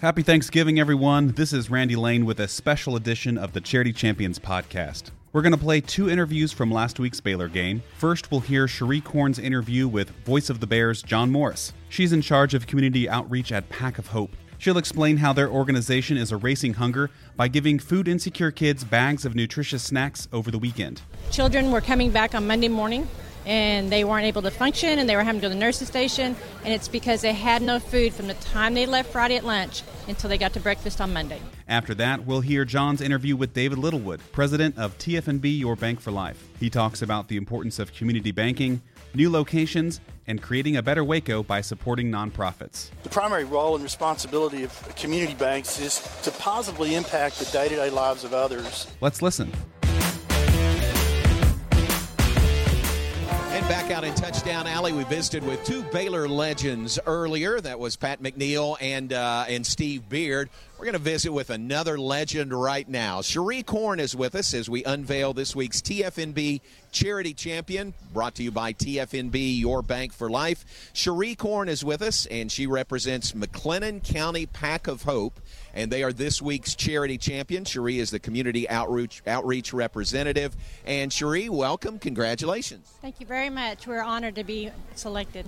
Happy Thanksgiving, everyone. This is Randy Lane with a special edition of the Charity Champions podcast. We're going to play two interviews from last week's Baylor game. First, we'll hear Cherie Korn's interview with Voice of the Bears, John Morris. She's in charge of community outreach at Pack of Hope. She'll explain how their organization is erasing hunger by giving food insecure kids bags of nutritious snacks over the weekend. Children were coming back on Monday morning and they weren't able to function and they were having to go to the nurse's station and it's because they had no food from the time they left Friday at lunch until they got to breakfast on Monday. After that, we'll hear John's interview with David Littlewood, president of TFNB Your Bank for Life. He talks about the importance of community banking, new locations, and creating a better Waco by supporting nonprofits. The primary role and responsibility of community banks is to positively impact the day-to-day lives of others. Let's listen. In Touchdown Alley, we visited with two Baylor legends earlier. That was Pat McNeil and uh, and Steve Beard. We're going to visit with another legend right now. Cherie Korn is with us as we unveil this week's TFNB Charity Champion, brought to you by TFNB, Your Bank for Life. Cherie Korn is with us, and she represents McLennan County Pack of Hope, and they are this week's Charity Champion. Cherie is the Community Outreach, Outreach Representative. And Cherie, welcome. Congratulations. Thank you very much. We're honored to be selected.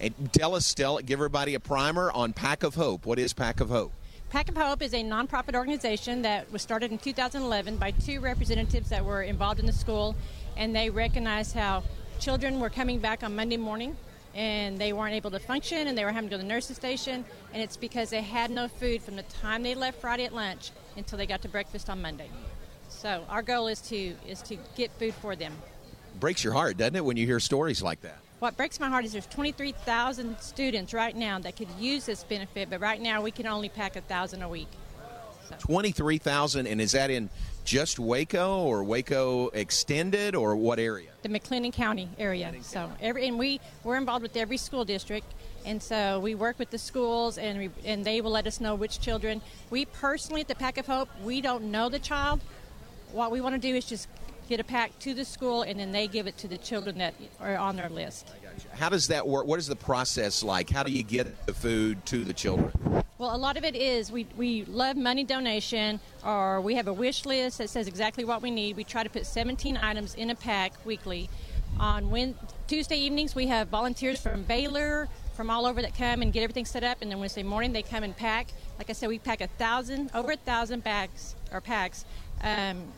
And tell us, tell, give everybody a primer on Pack of Hope. What is Pack of Hope? Pack of Hope is a nonprofit organization that was started in 2011 by two representatives that were involved in the school, and they recognized how children were coming back on Monday morning and they weren't able to function and they were having to go to the nurse's station, and it's because they had no food from the time they left Friday at lunch until they got to breakfast on Monday. So our goal is to is to get food for them. Breaks your heart, doesn't it, when you hear stories like that? What breaks my heart is there's 23,000 students right now that could use this benefit, but right now we can only pack a thousand a week. So. 23,000, and is that in just Waco or Waco Extended or what area? The McLennan County area. McLennan so every and we we're involved with every school district, and so we work with the schools and we, and they will let us know which children. We personally at the Pack of Hope we don't know the child. What we want to do is just get a pack to the school, and then they give it to the children that are on their list. How does that work? What is the process like? How do you get the food to the children? Well, a lot of it is we, we love money donation, or we have a wish list that says exactly what we need. We try to put 17 items in a pack weekly. On when, Tuesday evenings, we have volunteers from Baylor, from all over that come and get everything set up, and then Wednesday morning they come and pack. Like I said, we pack a thousand, over a thousand bags or packs. Um,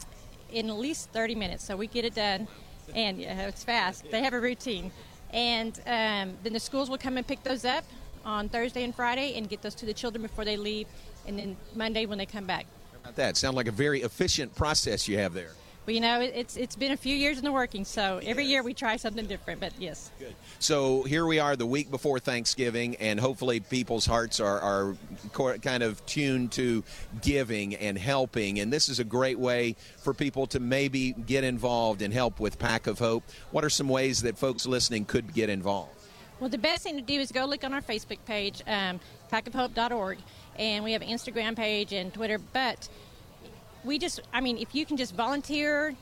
in at least 30 minutes. So we get it done, and yeah, it's fast. They have a routine. And um, then the schools will come and pick those up on Thursday and Friday and get those to the children before they leave, and then Monday when they come back. How about that? Sounds like a very efficient process you have there. Well, you know, it's it's been a few years in the working, so every year we try something different. But yes. Good. So here we are, the week before Thanksgiving, and hopefully people's hearts are are kind of tuned to giving and helping, and this is a great way for people to maybe get involved and help with Pack of Hope. What are some ways that folks listening could get involved? Well, the best thing to do is go look on our Facebook page, um, packofhope.org, and we have an Instagram page and Twitter. But we just, I mean, if you can just volunteer,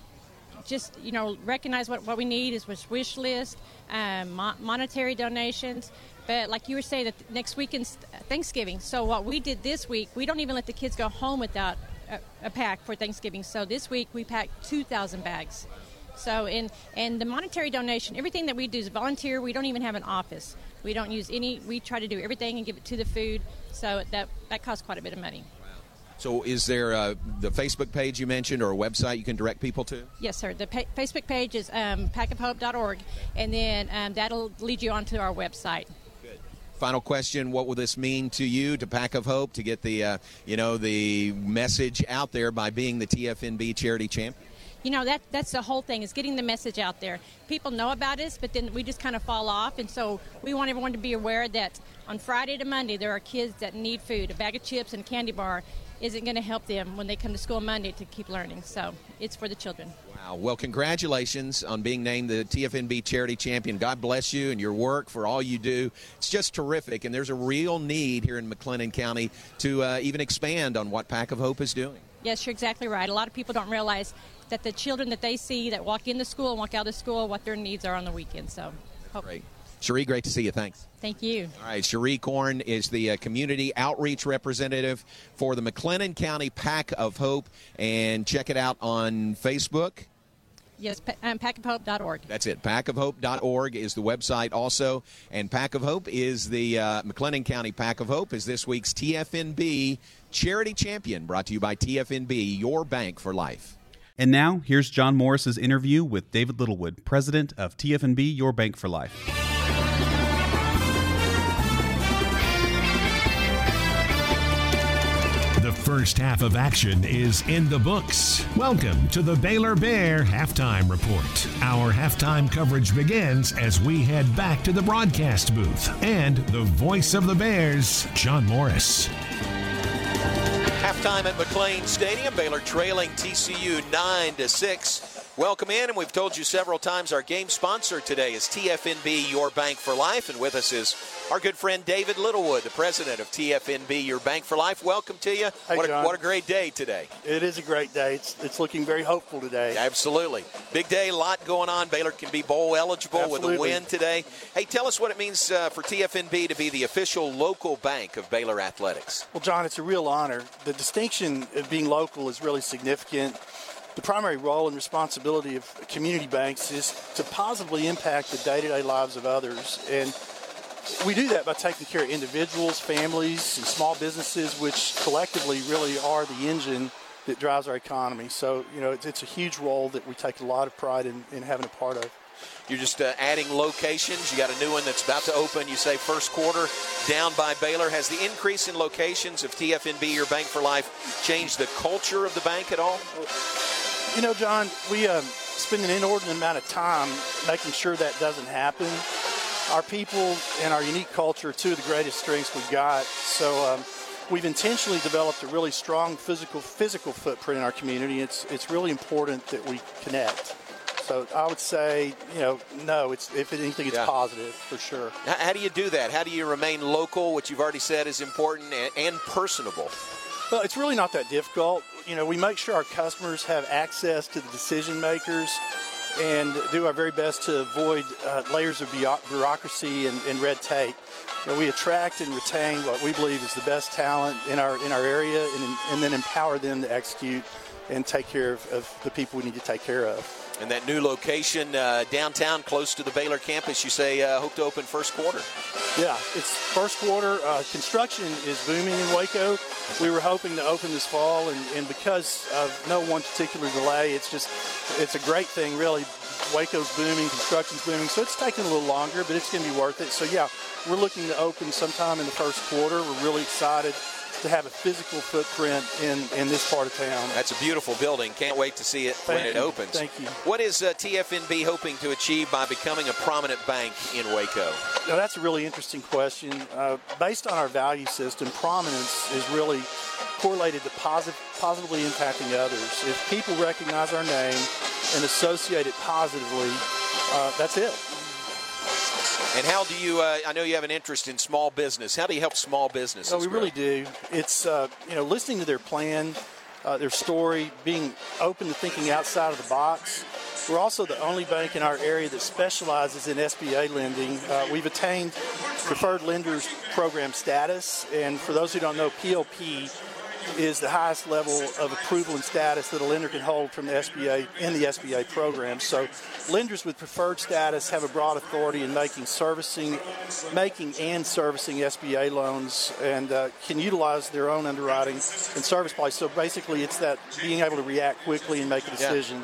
just you know, recognize what, what we need is wish, wish list, um, mo- monetary donations. But like you were saying, that next weekend's Thanksgiving. So what we did this week, we don't even let the kids go home without a, a pack for Thanksgiving. So this week we packed 2,000 bags. So in and the monetary donation, everything that we do is volunteer. We don't even have an office. We don't use any. We try to do everything and give it to the food. So that that costs quite a bit of money. So, is there uh, the Facebook page you mentioned or a website you can direct people to? Yes, sir. The pa- Facebook page is um, packofhope.org, and then um, that'll lead you onto our website. Good. Final question: What will this mean to you, to Pack of Hope, to get the uh, you know the message out there by being the TFNB charity champion? you know that that's the whole thing is getting the message out there people know about us but then we just kind of fall off and so we want everyone to be aware that on friday to monday there are kids that need food a bag of chips and candy bar isn't going to help them when they come to school Monday to keep learning. So it's for the children. Wow. Well, congratulations on being named the TFNB Charity Champion. God bless you and your work for all you do. It's just terrific, and there's a real need here in McLennan County to uh, even expand on what Pack of Hope is doing. Yes, you're exactly right. A lot of people don't realize that the children that they see that walk into school and walk out of school, what their needs are on the weekend. So, hope. Great. Cherie, great to see you. Thanks. Thank you. All right, Cherie Korn is the uh, community outreach representative for the McLennan County Pack of Hope, and check it out on Facebook. Yes, um, packofhope.org. That's it. Packofhope.org is the website also. And Pack of Hope is the uh, McLennan County Pack of Hope is this week's TFNB Charity Champion, brought to you by TFNB, your bank for life. And now, here's John Morris's interview with David Littlewood, president of TFNB Your Bank for Life. First half of action is in the books. Welcome to the Baylor Bear Halftime Report. Our halftime coverage begins as we head back to the broadcast booth and the voice of the Bears, John Morris. Halftime at McLane Stadium. Baylor trailing TCU 9 to 6. Welcome in, and we've told you several times our game sponsor today is TFNB Your Bank for Life, and with us is our good friend David Littlewood, the president of TFNB Your Bank for Life. Welcome to you. Hey, what, a, what a great day today. It is a great day. It's, it's looking very hopeful today. Absolutely. Big day, a lot going on. Baylor can be bowl eligible with a win today. Hey, tell us what it means uh, for TFNB to be the official local bank of Baylor Athletics. Well, John, it's a real honor. The distinction of being local is really significant. The primary role and responsibility of community banks is to positively impact the day to day lives of others. And we do that by taking care of individuals, families, and small businesses, which collectively really are the engine that drives our economy. So, you know, it's, it's a huge role that we take a lot of pride in, in having a part of. You're just uh, adding locations. You got a new one that's about to open. You say first quarter down by Baylor. Has the increase in locations of TFNB, your bank for life, changed the culture of the bank at all? You know, John, we um, spend an inordinate amount of time making sure that doesn't happen. Our people and our unique culture are two of the greatest strengths we've got. So um, we've intentionally developed a really strong physical physical footprint in our community. It's it's really important that we connect. So I would say, you know, no. It's if anything, it's Yeah. positive for sure. How, how do you do that? How do you remain local, which you've already said is important, and, and personable? Well, it's really not that difficult. You know, we make sure our customers have access to the decision makers and do our very best to avoid uh, layers of bureaucracy and, and red tape. You know, we attract and retain what we believe is the best talent in our in our area, and, and then empower them to execute and take care of, of the people we need to take care of. And that new location uh, downtown, close to the Baylor campus, you say uh, hope to open first quarter. Yeah, it's first quarter. Uh, construction is booming in Waco. We were hoping to open this fall, and, and because of no one particular delay, it's just it's a great thing, really. Waco's booming, construction's booming, so it's taking a little longer, but it's going to be worth it. So yeah, we're looking to open sometime in the first quarter. We're really excited to have a physical footprint in, in this part of town. That's a beautiful building. Can't wait to see it when Thank it opens. Thank you. What is uh, TFNB hoping to achieve by becoming a prominent bank in Waco? Now, that's a really interesting question. Uh, based on our value system, prominence is really correlated to posit- positively impacting others. If people recognize our name and associate it positively, uh, that's it. And how do you? Uh, I know you have an interest in small business. How do you help small businesses? No, we grow? really do. It's uh, you know listening to their plan, uh, their story, being open to thinking outside of the box. We're also the only bank in our area that specializes in SBA lending. Uh, we've attained preferred lenders program status, and for those who don't know, PLP is the highest level of approval and status that a lender can hold from the SBA in the SBA program. So, lenders with preferred status have a broad authority in making servicing, making and servicing SBA loans, and uh, can utilize their own underwriting and service place. So, basically, it's that being able to react quickly and make a decision.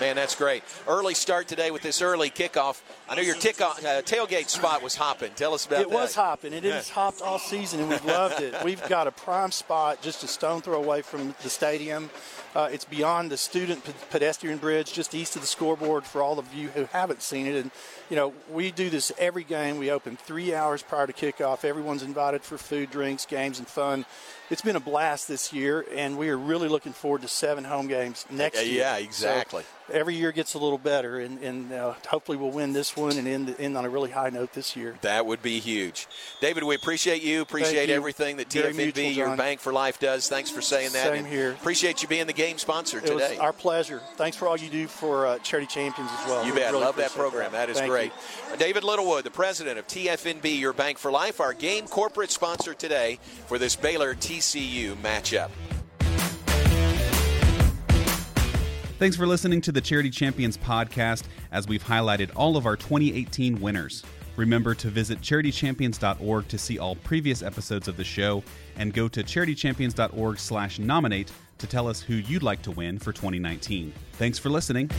Man, that's great. Early start today with this early kickoff. I know your tick uh, tailgate spot was hopping. Tell us about It that. It was hopping. It has hopped all season, and we've loved it. We've got a prime spot just a stone throw away from the stadium. Uh, it's beyond the student pe- pedestrian bridge, just east of the scoreboard. For all of you who haven't seen it, and you know, we do this every game. We open three hours prior to kickoff. Everyone's invited for food, drinks, games, and fun. It's been a blast this year, and we are really looking forward to seven home games next Yeah, year. yeah, So exactly. every year gets a little better, and, and uh, hopefully we'll win this one and end, end on a really high note this year. That would be huge. David, we appreciate you. Appreciate you. everything that Very TFNB, mutual, your bank for life, does. Thanks for saying that. Same here. Appreciate you being the game sponsor It today. was our pleasure. Thanks for all you do for uh, Charity Champions as well. You We bet. really Love that appreciate program. that is Thank great. you. David Littlewood, the president of TFNB, your bank for life, our game corporate sponsor today for this Baylor TCU matchup. Thanks for listening to the Charity Champions podcast as we've highlighted all of our 2018 winners. Remember to visit charitychampions.org to see all previous episodes of the show and go to charitychampions.org/nominate to tell us who you'd like to win for 2019. Thanks for listening.